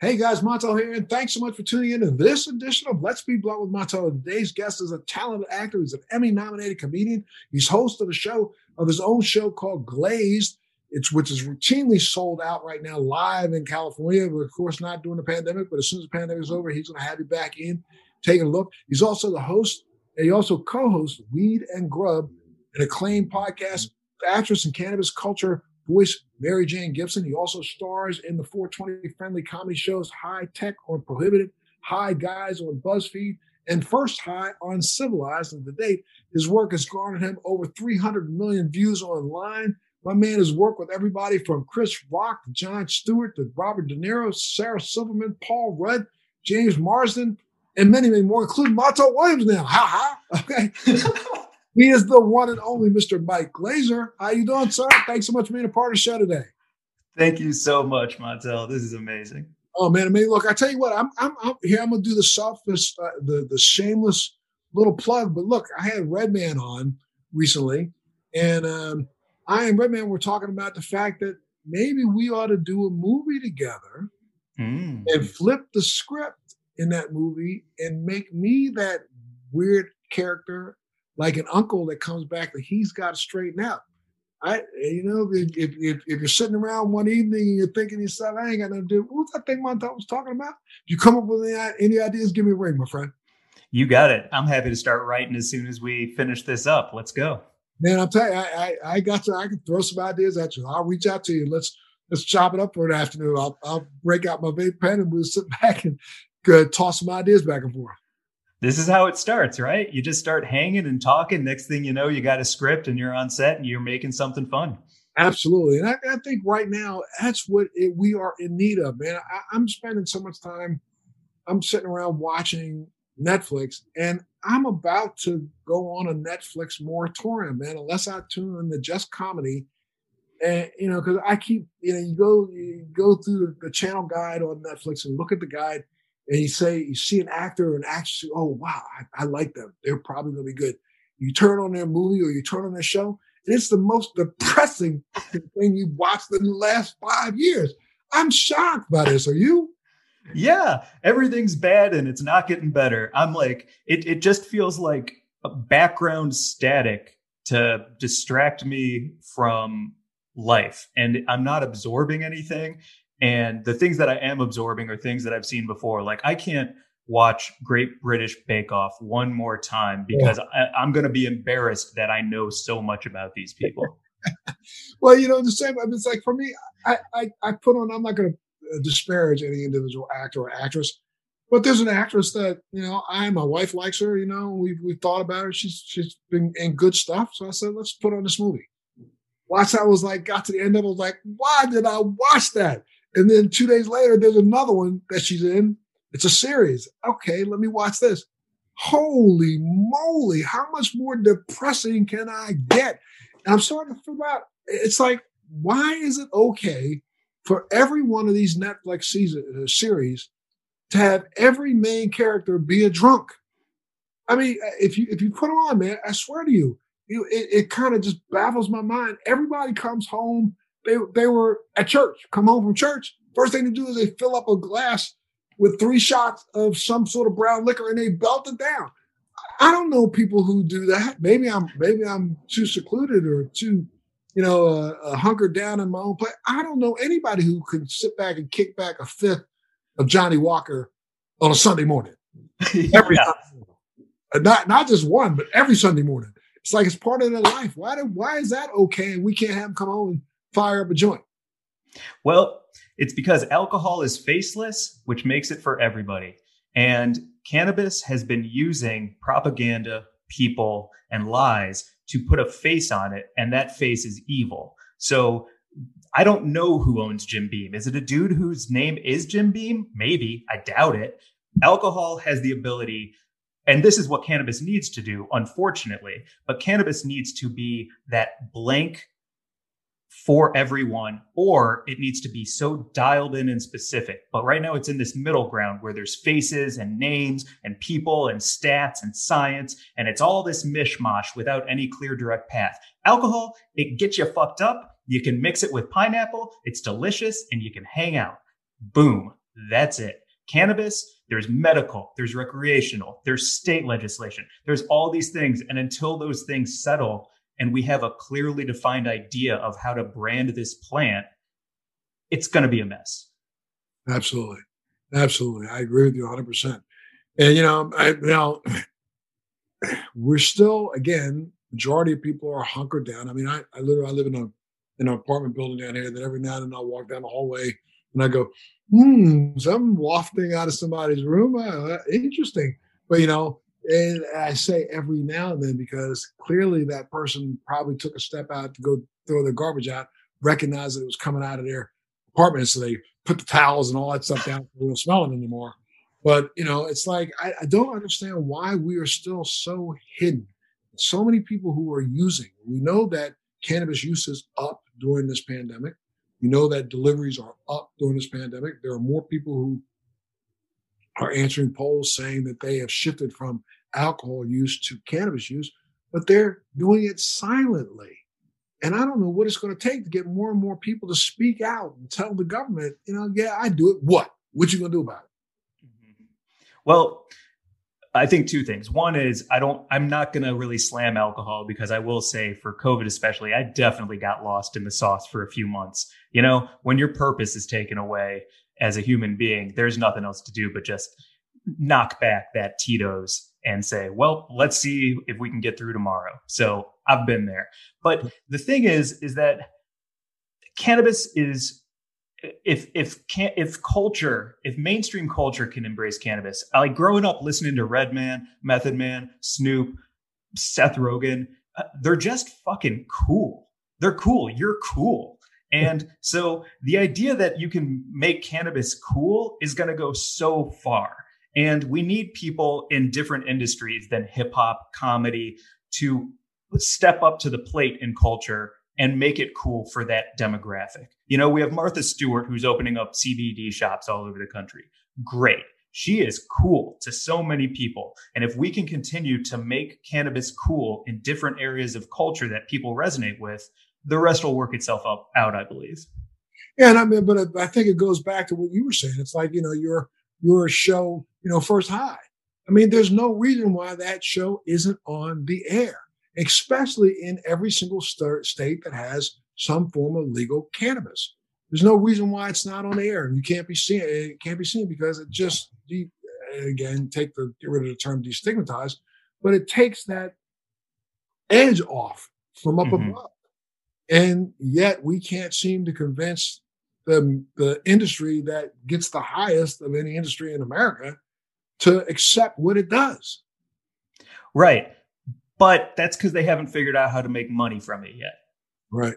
Hey guys, Montel here, and thanks so much for tuning in to this edition of Let's Be Blunt with Montel. Today's guest is a talented actor. He's an Emmy nominated comedian. He's host of a show of his own show called Glazed it's which is routinely sold out right now live in California. We're of course not during the pandemic, but as soon as the pandemic is over, he's going to have you back in, taking a look. He's also the host, and he also co-hosts Weed and Grub, an acclaimed podcast. Actress and cannabis culture voice Mary Jane Gibson. He also stars in the 420 friendly comedy shows High Tech on Prohibited, High Guys on BuzzFeed, and First High on Civilized. And to date, his work has garnered him over 300 million views online my man has worked with everybody from Chris Rock to Jon Stewart to Robert De Niro, Sarah Silverman, Paul Rudd, James Marsden, and many, many more, including Montel Williams now. Ha ha. Okay. he is the one and only Mr. Mike Glazer. How you doing, sir? Thanks so much for being a part of the show today. Thank you so much, Montel. This is amazing. Oh man, I mean, look, I tell you what, I'm, I'm, I'm here. I'm gonna do the selfless, uh, the the shameless little plug. But look, I had Redman on recently, and um, I and Redman were talking about the fact that maybe we ought to do a movie together mm. and flip the script in that movie and make me that weird character like an uncle that comes back that he's got to straighten out. I, you know, if, if, if you're sitting around one evening and you're thinking to yourself, I ain't got nothing to do. What's that thing Montel was talking about? If you come up with any, any ideas, give me a ring, my friend. You got it. I'm happy to start writing as soon as we finish this up. Let's go. Man, I'm telling you, I, I, I got to, I can throw some ideas at you. I'll reach out to you. Let's, let's chop it up for an afternoon. I'll, I'll break out my vape pen and we'll sit back and uh, toss some ideas back and forth this is how it starts, right? You just start hanging and talking. Next thing you know, you got a script and you're on set and you're making something fun. Absolutely. And I, I think right now, that's what it, we are in need of, man. I, I'm spending so much time, I'm sitting around watching Netflix and I'm about to go on a Netflix moratorium, man, unless I tune in to just comedy. And, you know, because I keep, you know, you go, you go through the, the channel guide on Netflix and look at the guide and you say you see an actor or an actress, oh wow, I, I like them. They're probably gonna be good. You turn on their movie or you turn on their show, and it's the most depressing thing you've watched in the last five years. I'm shocked by this. Are you? Yeah, everything's bad and it's not getting better. I'm like, it it just feels like a background static to distract me from life. And I'm not absorbing anything. And the things that I am absorbing are things that I've seen before. Like I can't watch Great British Bake Off one more time because yeah. I, am going to be embarrassed that I know so much about these people. well, you know, the same. It's like for me, I, I, I put on. I'm not going to disparage any individual actor or actress, but there's an actress that you know I, my wife likes her. You know, we we thought about her. She's she's been in good stuff. So I said, let's put on this movie. Watch. I was like, got to the end of it. I was like, why did I watch that? And then two days later, there's another one that she's in. It's a series. Okay, let me watch this. Holy moly, how much more depressing can I get? And I'm starting to figure out it's like, why is it okay for every one of these Netflix season, uh, series to have every main character be a drunk? I mean, uh, if you if you put them on, man, I swear to you, you it, it kind of just baffles my mind. Everybody comes home they they were at church, come home from church. First thing to do is they fill up a glass with three shots of some sort of brown liquor and they belt it down. I don't know people who do that. Maybe I'm maybe I'm too secluded or too, you know, uh, uh, hunkered down in my own place. I don't know anybody who can sit back and kick back a fifth of Johnnie Walker on a Sunday morning. Every yeah. Uh, not not just one, but every Sunday morning. It's like it's part of their life. Why do, why is that okay? And we can't have them come home fire up a joint? Well, it's because alcohol is faceless, which makes it for everybody. And cannabis has been using propaganda, people, and lies to put a face on it, and that face is evil. So I don't know who owns Jim Beam. Is it a dude whose name is Jim Beam? Maybe. I doubt it. Alcohol has the ability, and this is what cannabis needs to do, unfortunately, but cannabis needs to be that blank for everyone, or it needs to be so dialed in and specific. But right now it's in this middle ground where there's faces and names and people and stats and science, and it's all this mishmash without any clear direct path. Alcohol, it gets you fucked up. You can mix it with pineapple. It's delicious and you can hang out. Boom. That's it. Cannabis, there's medical, there's recreational, there's state legislation, there's all these things. And until those things settle, and we have a clearly defined idea of how to brand this plant, it's going to be a mess. Absolutely. Absolutely. I agree with you 100%. And, you know, I, now we're still, again, majority of people are hunkered down. I mean, I, I literally, I live in a, in an apartment building down here that every now and then I'll walk down the hallway and I go, hmm, something wafting out of somebody's room. Uh, interesting. But, you know, and I say every now and then because clearly that person probably took a step out to go throw their garbage out, recognized that it was coming out of their apartment. So they put the towels and all that stuff down. We don't smell it anymore. But, you know, it's like, I, I don't understand why we are still so hidden. So many people who are using, we know that cannabis use is up during this pandemic. We know that deliveries are up during this pandemic. There are more people who are answering polls saying that they have shifted from alcohol use to cannabis use, but they're doing it silently. And I don't know what it's going to take to get more and more people to speak out and tell the government, you know, yeah, I do it. What? What you going to do about it? Mm-hmm. Well, I think two things. One is I don't I'm not going to really slam alcohol because I will say for COVID especially I definitely got lost in the sauce for a few months. You know, when your purpose is taken away as a human being, there's nothing else to do but just knock back that Tito's and say, "Well, let's see if we can get through tomorrow." So, I've been there. But the thing is is that cannabis is if if can if culture if mainstream culture can embrace cannabis I, like growing up listening to redman method man snoop seth rogen uh, they're just fucking cool they're cool you're cool and so the idea that you can make cannabis cool is going to go so far and we need people in different industries than hip hop comedy to step up to the plate in culture and make it cool for that demographic. You know, we have Martha Stewart who's opening up CBD shops all over the country. Great. She is cool to so many people. And if we can continue to make cannabis cool in different areas of culture that people resonate with, the rest will work itself up, out, I believe. Yeah, and I mean, but I think it goes back to what you were saying. It's like you know your your show, you know, First High. I mean, there's no reason why that show isn't on the air especially in every single st- state that has some form of legal cannabis. There's no reason why it's not on the air and you can't be seen. It can't be seen because it just de- again take the get rid of the term destigmatize, but it takes that edge off from up mm-hmm. above. And yet we can't seem to convince the the industry that gets the highest of any industry in America to accept what it does. Right but that's because they haven't figured out how to make money from it yet. Right.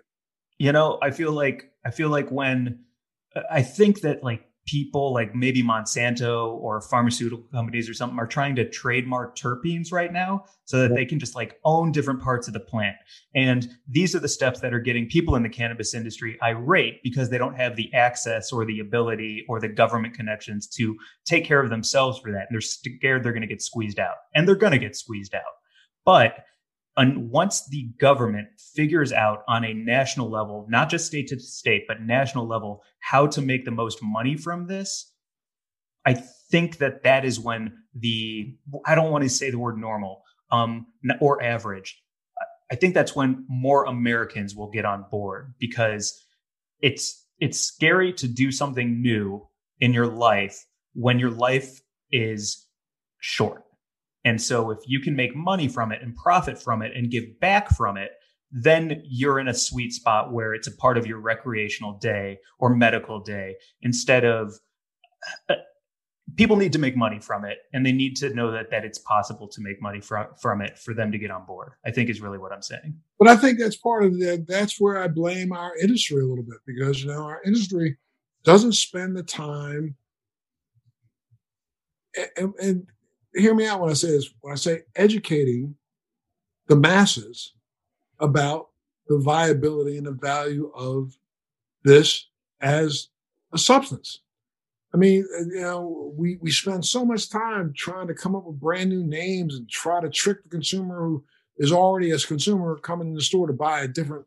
You know, I feel like I feel like when I think that like people like maybe Monsanto or pharmaceutical companies or something are trying to trademark terpenes right now so that they can just like own different parts of the plant. And these are the steps that are getting people in the cannabis industry irate because they don't have the access or the ability or the government connections to take care of themselves for that. And they're scared they're going to get squeezed out. And they're going to get squeezed out. But once the government figures out on a national level, not just state to state, but national level, how to make the most money from this, I think that that is when the I don't want to say the word normal um, or average. I think that's when more Americans will get on board because it's it's scary to do something new in your life when your life is short and so if you can make money from it and profit from it and give back from it, then you're in a sweet spot where it's a part of your recreational day or medical day instead of uh, people need to make money from it and they need to know that that it's possible to make money from from it for them to get on board i think is really what i'm saying. But i think that's part of that that's where i blame our industry a little bit because you know our industry doesn't spend the time and, and hear me out when I say this. When I say educating the masses about the viability and the value of this as a substance. I mean, you know, we, we spend so much time trying to come up with brand new names and try to trick the consumer who is already as consumer coming in the store to buy a different,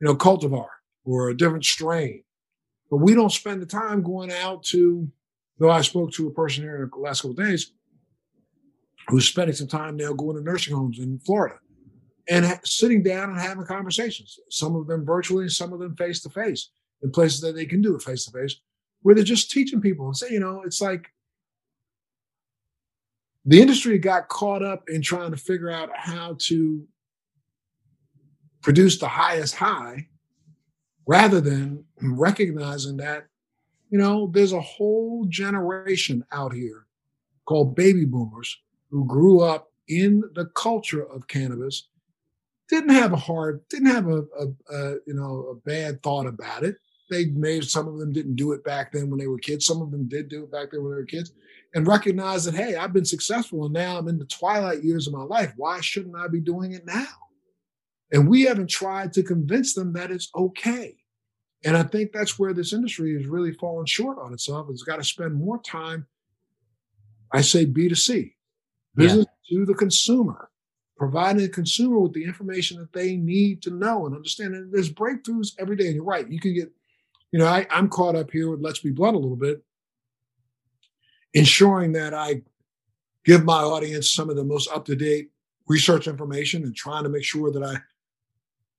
you know, cultivar or a different strain. But we don't spend the time going out to, though I spoke to a person here in the last couple days, who's spending some time now going to nursing homes in Florida and ha- sitting down and having conversations, some of them virtually, some of them face to face in places that they can do it face to face, where they're just teaching people and say, you know, it's like the industry got caught up in trying to figure out how to produce the highest high rather than recognizing that, you know, there's a whole generation out here called baby boomers who grew up in the culture of cannabis didn't have a hard, didn't have a, a, a, you know a bad thought about it. They made some of them didn't do it back then when they were kids. Some of them did do it back then when they were kids, and recognize that hey, I've been successful, and now I'm in the twilight years of my life. Why shouldn't I be doing it now? And we haven't tried to convince them that it's okay. And I think that's where this industry is really falling short on itself. It's got to spend more time. I say B2C, business yeah. to the consumer, providing the consumer with the information that they need to know and understand. And there's breakthroughs every day. And you're right. You can get, you know, I, I'm caught up here with Let's Be Blunt a little bit, ensuring that I give my audience some of the most up to date research information and trying to make sure that I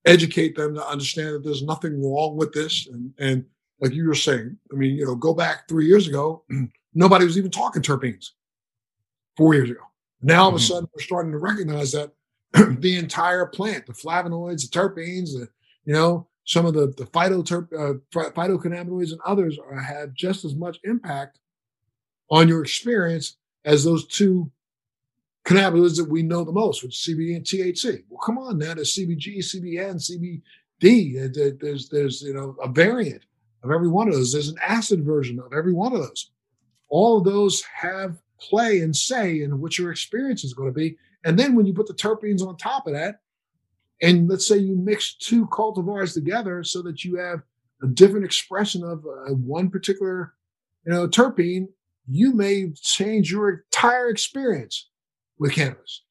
educate them to understand that there's nothing wrong with this. And, and like you were saying, I mean, you know, go back three years ago, nobody was even talking terpenes four years ago. Now all of a mm-hmm. sudden we're starting to recognize that the entire plant, the flavonoids, the terpenes, the, you know, some of the, the phytoterp, uh, phytocannabinoids and others are, have just as much impact on your experience as those two cannabinoids that we know the most, which is CBD and THC. Well, come on now, there's CBG, CBN, CBD. There's there's you know a variant of every one of those. There's an acid version of every one of those. All of those have play and say and what your experience is going to be. And then when you put the terpenes on top of that, and let's say you mix two cultivars together so that you have a different expression of uh, one particular you know terpene you may change your entire experience with cannabis.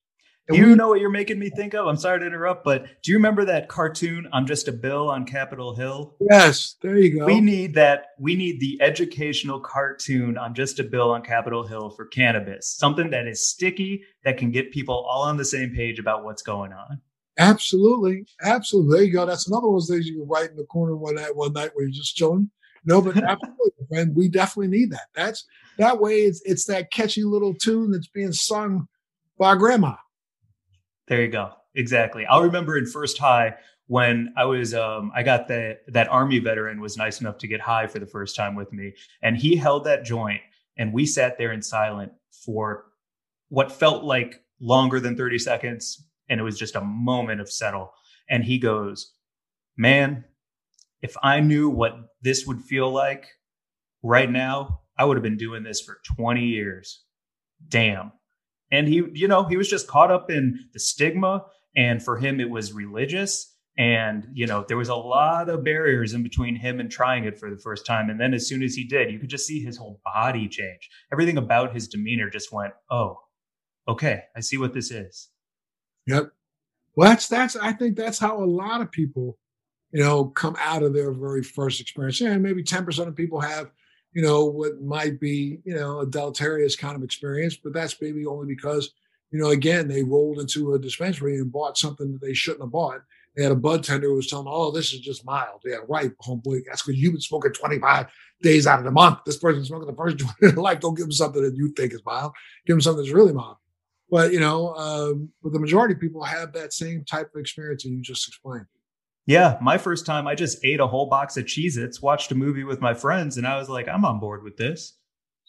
You we, know what you're making me think of? I'm sorry to interrupt, but do you remember that cartoon I'm just a bill on Capitol Hill? Yes, there you go. We need that. We need the educational cartoon I'm just a bill on Capitol Hill for cannabis. Something that is sticky that can get people all on the same page about what's going on. Absolutely. Absolutely. There you go. That's another one of those things you can write in the corner one night, one night where you're just chilling. No, but absolutely, friend. We definitely need that. That's that way it's it's that catchy little tune that's being sung by grandma. There you go. Exactly. I'll remember in first high when I was um, I got that that army veteran was nice enough to get high for the first time with me, and he held that joint, and we sat there in silent for what felt like longer than 30 seconds, and it was just a moment of settle. And he goes, "Man, if I knew what this would feel like right now, I would have been doing this for 20 years. Damn." And he you know he was just caught up in the stigma and for him it was religious. And you know there was a lot of barriers in between him and trying it for the first time. And then as soon as he did you could just see his whole body change. Everything about his demeanor just went oh okay i see what this is. Yep. Well that's that's i think that's how a lot of people you know come out of their very first experience. Yeah maybe 10% of people have you know, what might be, you know, a deleterious kind of experience, but that's maybe only because, you know, again, they rolled into a dispensary and bought something that they shouldn't have bought. They had a bud tender who was telling them, oh, this is just mild. Yeah, right, homeboy. That's because you've been smoking 25 days out of the month. This person's smoking the first joint in life. Don't give them something that you think is mild. Give them something that's really mild. But, you know, um, but the majority of people have that same type of experience that you just explained. Yeah, my first time, I just ate a whole box of Cheez Its, watched a movie with my friends, and I was like, I'm on board with this.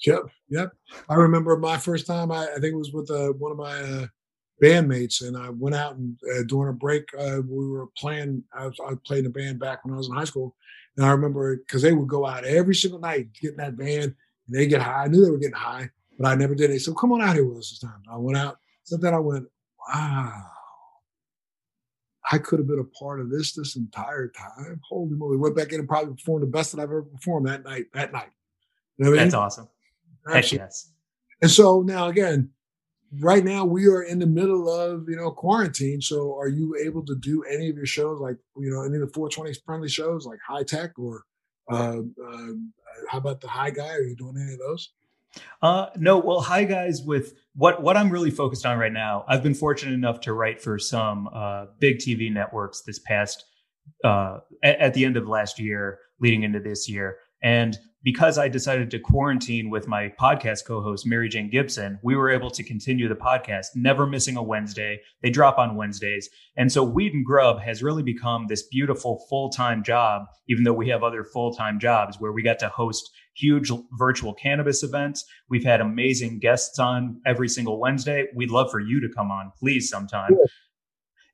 Yep, yep. I remember my first time, I, I think it was with uh, one of my uh, bandmates, and I went out and uh, during a break, uh, we were playing, I, was, I played in a band back when I was in high school. And I remember because they would go out every single night, get in that van, and they get high. I knew they were getting high, but I never did. They said, come on out here with us this time. I went out. So then I went, wow I could have been a part of this this entire time. Holy moly! Went back in and probably performed the best that I've ever performed that night. That night. You know I mean? That's awesome. Heck yes. And so now again, right now we are in the middle of you know quarantine. So are you able to do any of your shows like you know any of the 420 friendly shows like high tech or uh, uh, how about the high guy? Are you doing any of those? Uh, no, well, hi guys. With what what I'm really focused on right now, I've been fortunate enough to write for some uh, big TV networks this past uh, at, at the end of last year, leading into this year, and because I decided to quarantine with my podcast co-host Mary Jane Gibson, we were able to continue the podcast, never missing a Wednesday. They drop on Wednesdays, and so Weed and Grub has really become this beautiful full-time job. Even though we have other full-time jobs, where we got to host huge virtual cannabis events. We've had amazing guests on every single Wednesday. We'd love for you to come on, please, sometime.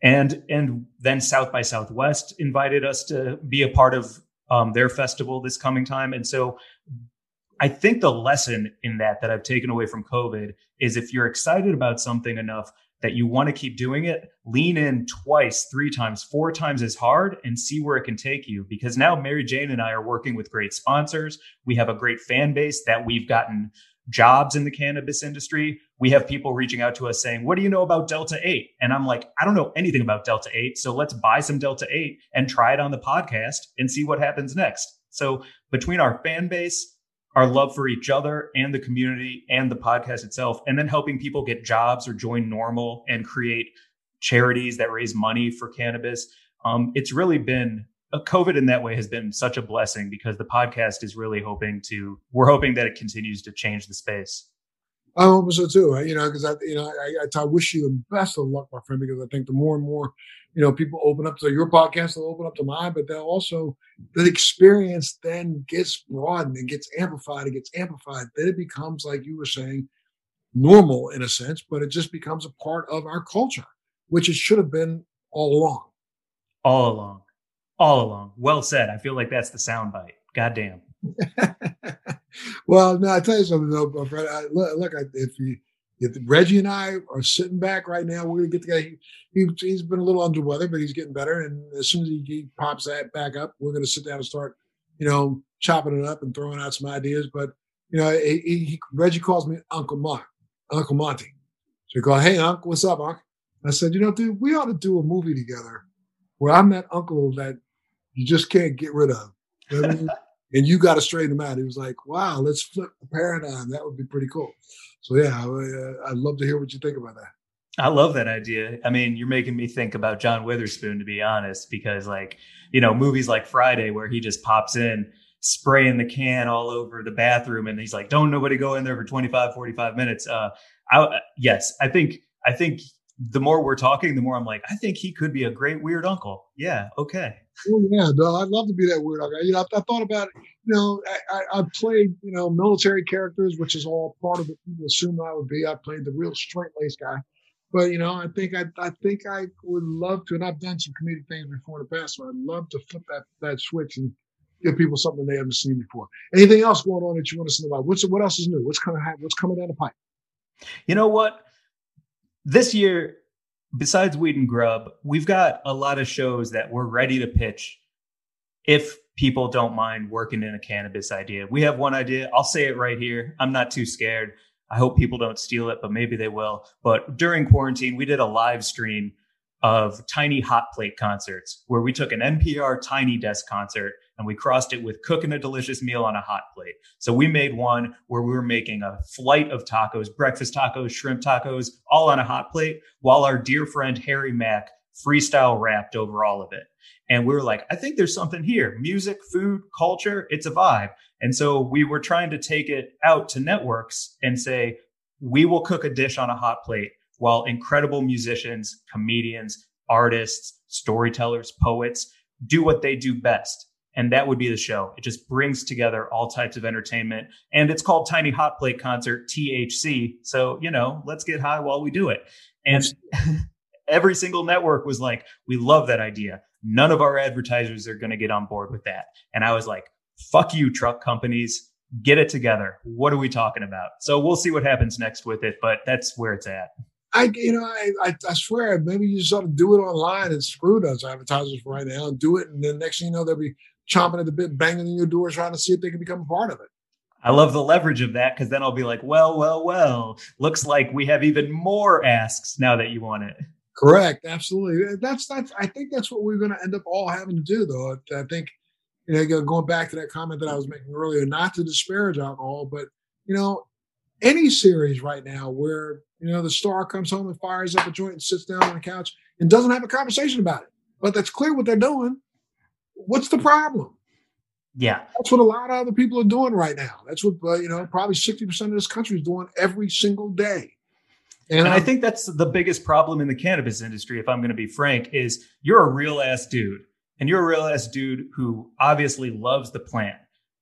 And and then South by Southwest invited us to be a part of um, their festival this coming time. And so I think the lesson in that that I've taken away from COVID is if you're excited about something enough that you want to keep doing it, lean in twice, three times, four times as hard and see where it can take you. Because now Mary Jane and I are working with great sponsors. We have a great fan base that we've gotten jobs in the cannabis industry. We have people reaching out to us saying, What do you know about Delta 8? And I'm like, I don't know anything about Delta 8. So let's buy some Delta 8 and try it on the podcast and see what happens next. So between our fan base, our love for each other and the community and the podcast itself, and then helping people get jobs or join NORML and create charities that raise money for cannabis. Um, it's really been Uh, COVID in that way has been such a blessing because the podcast is really hoping to, we're hoping that it continues to change the space. I hope so too. You know, because I, you know, I, I, I, wish you the best of luck, my friend. Because I think the more and more, you know, people open up to your podcast, they'll open up to mine. But they'll also the experience then gets broadened and gets amplified. It gets amplified. Then it becomes like you were saying, normal in a sense, but it just becomes a part of our culture, which it should have been all along. All along, all along. Well said. I feel like that's the soundbite. Goddamn. well, no, I tell you something though, Fred. I, look, look I, if you if Reggie and I are sitting back right now, we're gonna get together. He, he, has been a little under weather, but he's getting better. And as soon as he, he, pops that back up, we're gonna sit down and start, you know, chopping it up and throwing out some ideas. But you know, he, he Reggie calls me Uncle Mark, Uncle Monty. So he called, "Hey, Uncle, what's up, Uncle?" I said, "You know, dude, we ought to do a movie together where I'm that uncle that you just can't get rid of." You know I mean? and you got to straighten them out. He was like, wow, let's flip the paradigm. That would be pretty cool. So yeah, I, I'd love to hear what you think about that. I love that idea. I mean, you're making me think about John Witherspoon, to be honest, because like, you know, movies like Friday where he just pops in, spraying the can all over the bathroom and he's like, don't nobody go in there for 25, 45 minutes. Uh, I, yes, I think, I think the more we're talking, the more I'm like, I think he could be a great weird uncle. Yeah. Okay. Oh yeah, no, I'd love to be that weird uncle. You know, I, I thought about it. You know, I, I, played you know military characters, which is all part of what people assume I would be. I played the real straight laced guy, but you know, I think I, I think I would love to, and I've done some comedic things before in the past. So I'd love to flip that that switch and give people something they haven't seen before. Anything else going on that you want to know about? What's what else is new? What's coming? What's coming down the pipe? You know what? This year, besides Weed and Grub, we've got a lot of shows that we're ready to pitch if people don't mind working in a cannabis idea. We have one idea. I'll say it right here. I'm not too scared. I hope people don't steal it, but maybe they will. But during quarantine, we did a live stream of tiny hot plate concerts where we took an NPR tiny desk concert and we crossed it with cooking a delicious meal on a hot plate. So we made one where we were making a flight of tacos, breakfast tacos, shrimp tacos, all on a hot plate, while our dear friend Harry Mack freestyle rapped over all of it. And we were like, I think there's something here music, food, culture, it's a vibe. And so we were trying to take it out to networks and say, we will cook a dish on a hot plate while incredible musicians, comedians, artists, storytellers, poets do what they do best and that would be the show. It just brings together all types of entertainment. And it's called Tiny Hot Plate Concert, THC. So, you know, let's get high while we do it. And every single network was like, we love that idea. None of our advertisers are going to get on board with that. And I was like, fuck you, truck companies. Get it together. What are we talking about? So we'll see what happens next with it, but that's where it's at. I, you know, I, I, I, swear, maybe you just ought to do it online and screw those advertisers right now and do it. And then next thing you know, they'll be chomping at the bit, banging on your door, trying to see if they can become a part of it. I love the leverage of that because then I'll be like, well, well, well, looks like we have even more asks now that you want it. Correct. Absolutely. That's that's I think that's what we're gonna end up all having to do though. I think, you know, going back to that comment that I was making earlier, not to disparage alcohol, but you know, any series right now where, you know, the star comes home and fires up a joint and sits down on the couch and doesn't have a conversation about it. But that's clear what they're doing what's the problem? Yeah, that's what a lot of other people are doing right now. That's what uh, you know. Probably sixty percent of this country is doing every single day. And, and I think that's the biggest problem in the cannabis industry. If I'm going to be frank, is you're a real ass dude, and you're a real ass dude who obviously loves the plant.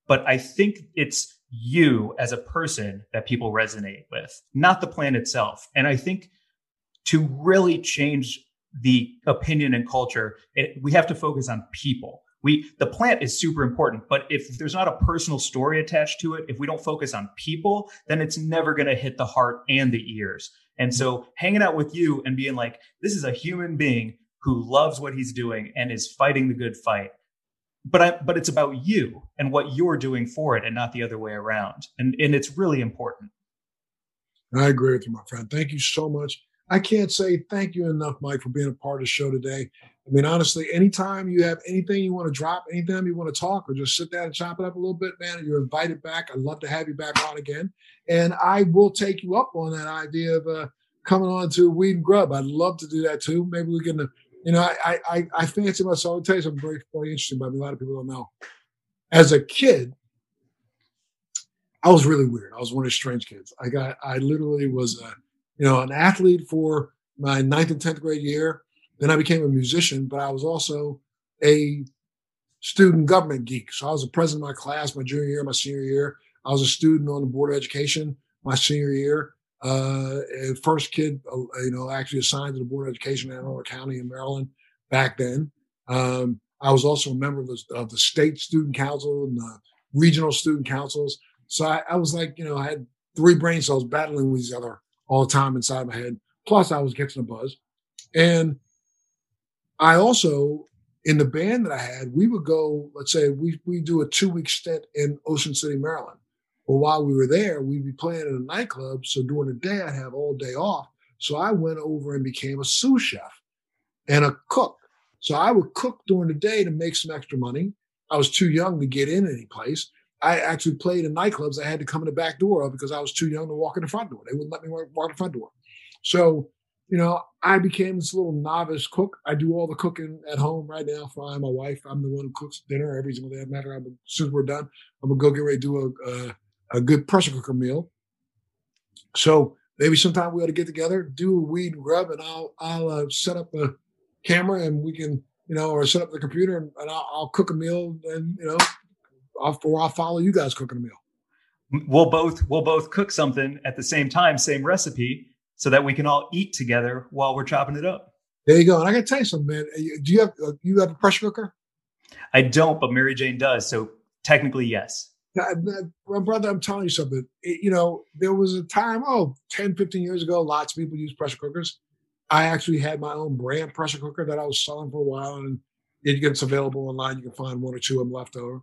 But I think it's you as a person that people resonate with, not the plant itself. And I think to really change the opinion and culture, it, we have to focus on people we the plant is super important but if there's not a personal story attached to it if we don't focus on people then it's never going to hit the heart and the ears. And so hanging out with you and being like this is a human being who loves what he's doing and is fighting the good fight but I, but it's about you and what you're doing for it and not the other way around. And and it's really important. I agree with you my friend. Thank you so much. I can't say thank you enough, Mike, for being a part of the show today. I mean, honestly, anytime you have anything you want to drop, anytime you want to talk or just sit down and chop it up a little bit, man, you're invited back. I'd love to have you back on again. And I will take you up on that idea of uh, coming on to Weed and Grub. I'd love to do that too. Maybe we can, uh, you know, I, I, I fancy myself. I'll tell you something very, very interesting but. A lot of people don't know. As a kid, I was really weird. I was one of the strange kids. I got, I literally was, a, you know, an athlete for my ninth and 10th grade year. Then I became a musician, but I was also a student government geek. So I was the president of my class my junior year, my senior year. I was a student on the board of education my senior year. Uh, first kid, uh, you know, actually assigned to the board of education in Anne Arundel County in Maryland back then. Um, I was also a member of the, of the, state student council and the regional student councils. So I, I was like, you know, I had three brain cells battling with each other all the time inside my head. Plus, I was getting a buzz. And I also, in the band that I had, we would go, let's say we we do a two week stint in Ocean City, Maryland. Well, while we were there, we'd be playing in a nightclub. So during the day, I'd have all day off. So I went over and became a sous chef and a cook. So I would cook during the day to make some extra money. I was too young to get in any place. I actually played in nightclubs. I had to come in the back door because I was too young to walk in the front door. They wouldn't let me walk in the front door. So you know, I became this little novice cook. I do all the cooking at home right now for my wife. I'm the one who cooks dinner every single day. Matter. I'm, as soon as we're done, I'm gonna go get ready to do a, a, a good pressure cooker meal. So maybe sometime we ought to get together, do a weed grub, and I'll I'll uh, set up a camera and we can you know, or set up the computer and, and I'll, I'll, cook a meal and you know, I'll, or I'll follow you guys cooking a meal. We'll both we'll both cook something at the same time, same recipe so that we can all eat together while we're chopping it up. There you go. And I got to tell you something, man. Do you have uh, you have a pressure cooker? I don't, but Mary Jane does. So technically, yes. My brother, I'm telling you something. It, you know, there was a time, oh, 10, 15 years ago, lots of people used pressure cookers. I actually had my own brand pressure cooker that I was selling for a while, and it gets available online. You can find one or two of them left over.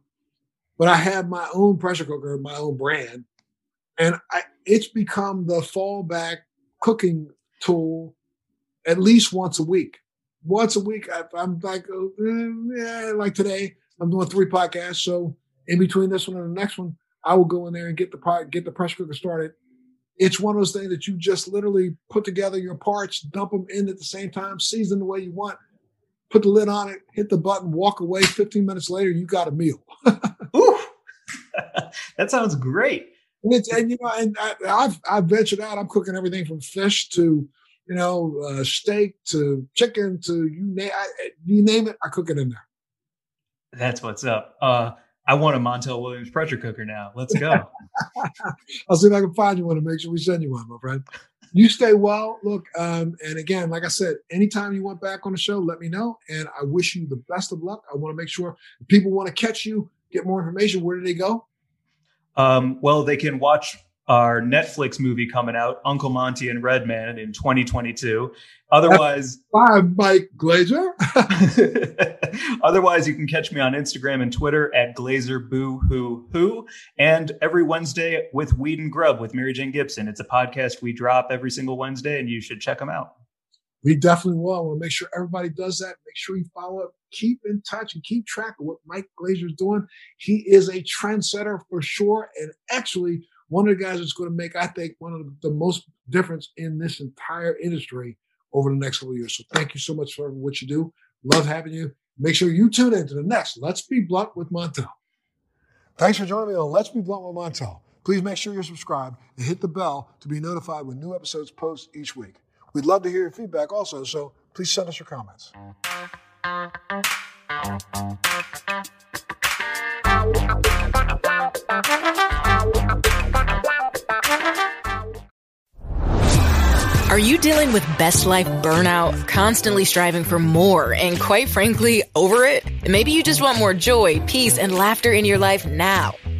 But I had my own pressure cooker, my own brand, and I, it's become the fallback cooking tool at least once a week. Once a week, I, am like, uh, yeah, like today, I'm doing three podcasts. So in between this one and the next one, I will go in there and get the get the pressure cooker started. It's one of those things that you just literally put together your parts, dump them in at the same time, season the way you want, put the lid on it, hit the button, walk away. 15 minutes later, you got a meal. Ooh, that sounds great. And it's and you know, and I, have I've ventured out. I'm cooking everything from fish to you know uh, steak to chicken to you name I, you name it. I cook it in there. That's what's up. Uh, I want a Montel Williams pressure cooker now. Let's go. I'll see if I can find you one and make sure we send you one, my friend. You stay well. Look, um, and again, like I said, anytime you want back on the show, let me know. And I wish you the best of luck. I want to make sure people want to catch you, get more information. Where do they go? Um, well, they can watch our Netflix movie coming out, Uncle Monty and Redman, in 2022. Otherwise, I'm Mike Glazer. Otherwise, you can catch me on Instagram and Twitter at Glazer Boo Hoo Hoo, and every Wednesday with Weed and Grub with Mary Jane Gibson. It's a podcast we drop every single Wednesday, and you should check them out. We definitely will. I want to make sure everybody does that. Make sure you follow up, keep in touch, and keep track of what Mike Glazer is doing. He is a trendsetter for sure, and actually one of the guys that's going to make, I think, one of the most difference in this entire industry over the next couple years. So thank you so much for what you do. Love having you. Make sure you tune in to the next Let's Be Blunt with Montel. Thanks for joining me on Let's Be Blunt with Montel. Please make sure you're subscribed and hit the bell to be notified when new episodes post each week. We'd love to hear your feedback also, so please send us your comments. Are you dealing with best life burnout, constantly striving for more, and quite frankly, over it? Maybe you just want more joy, peace, and laughter in your life now.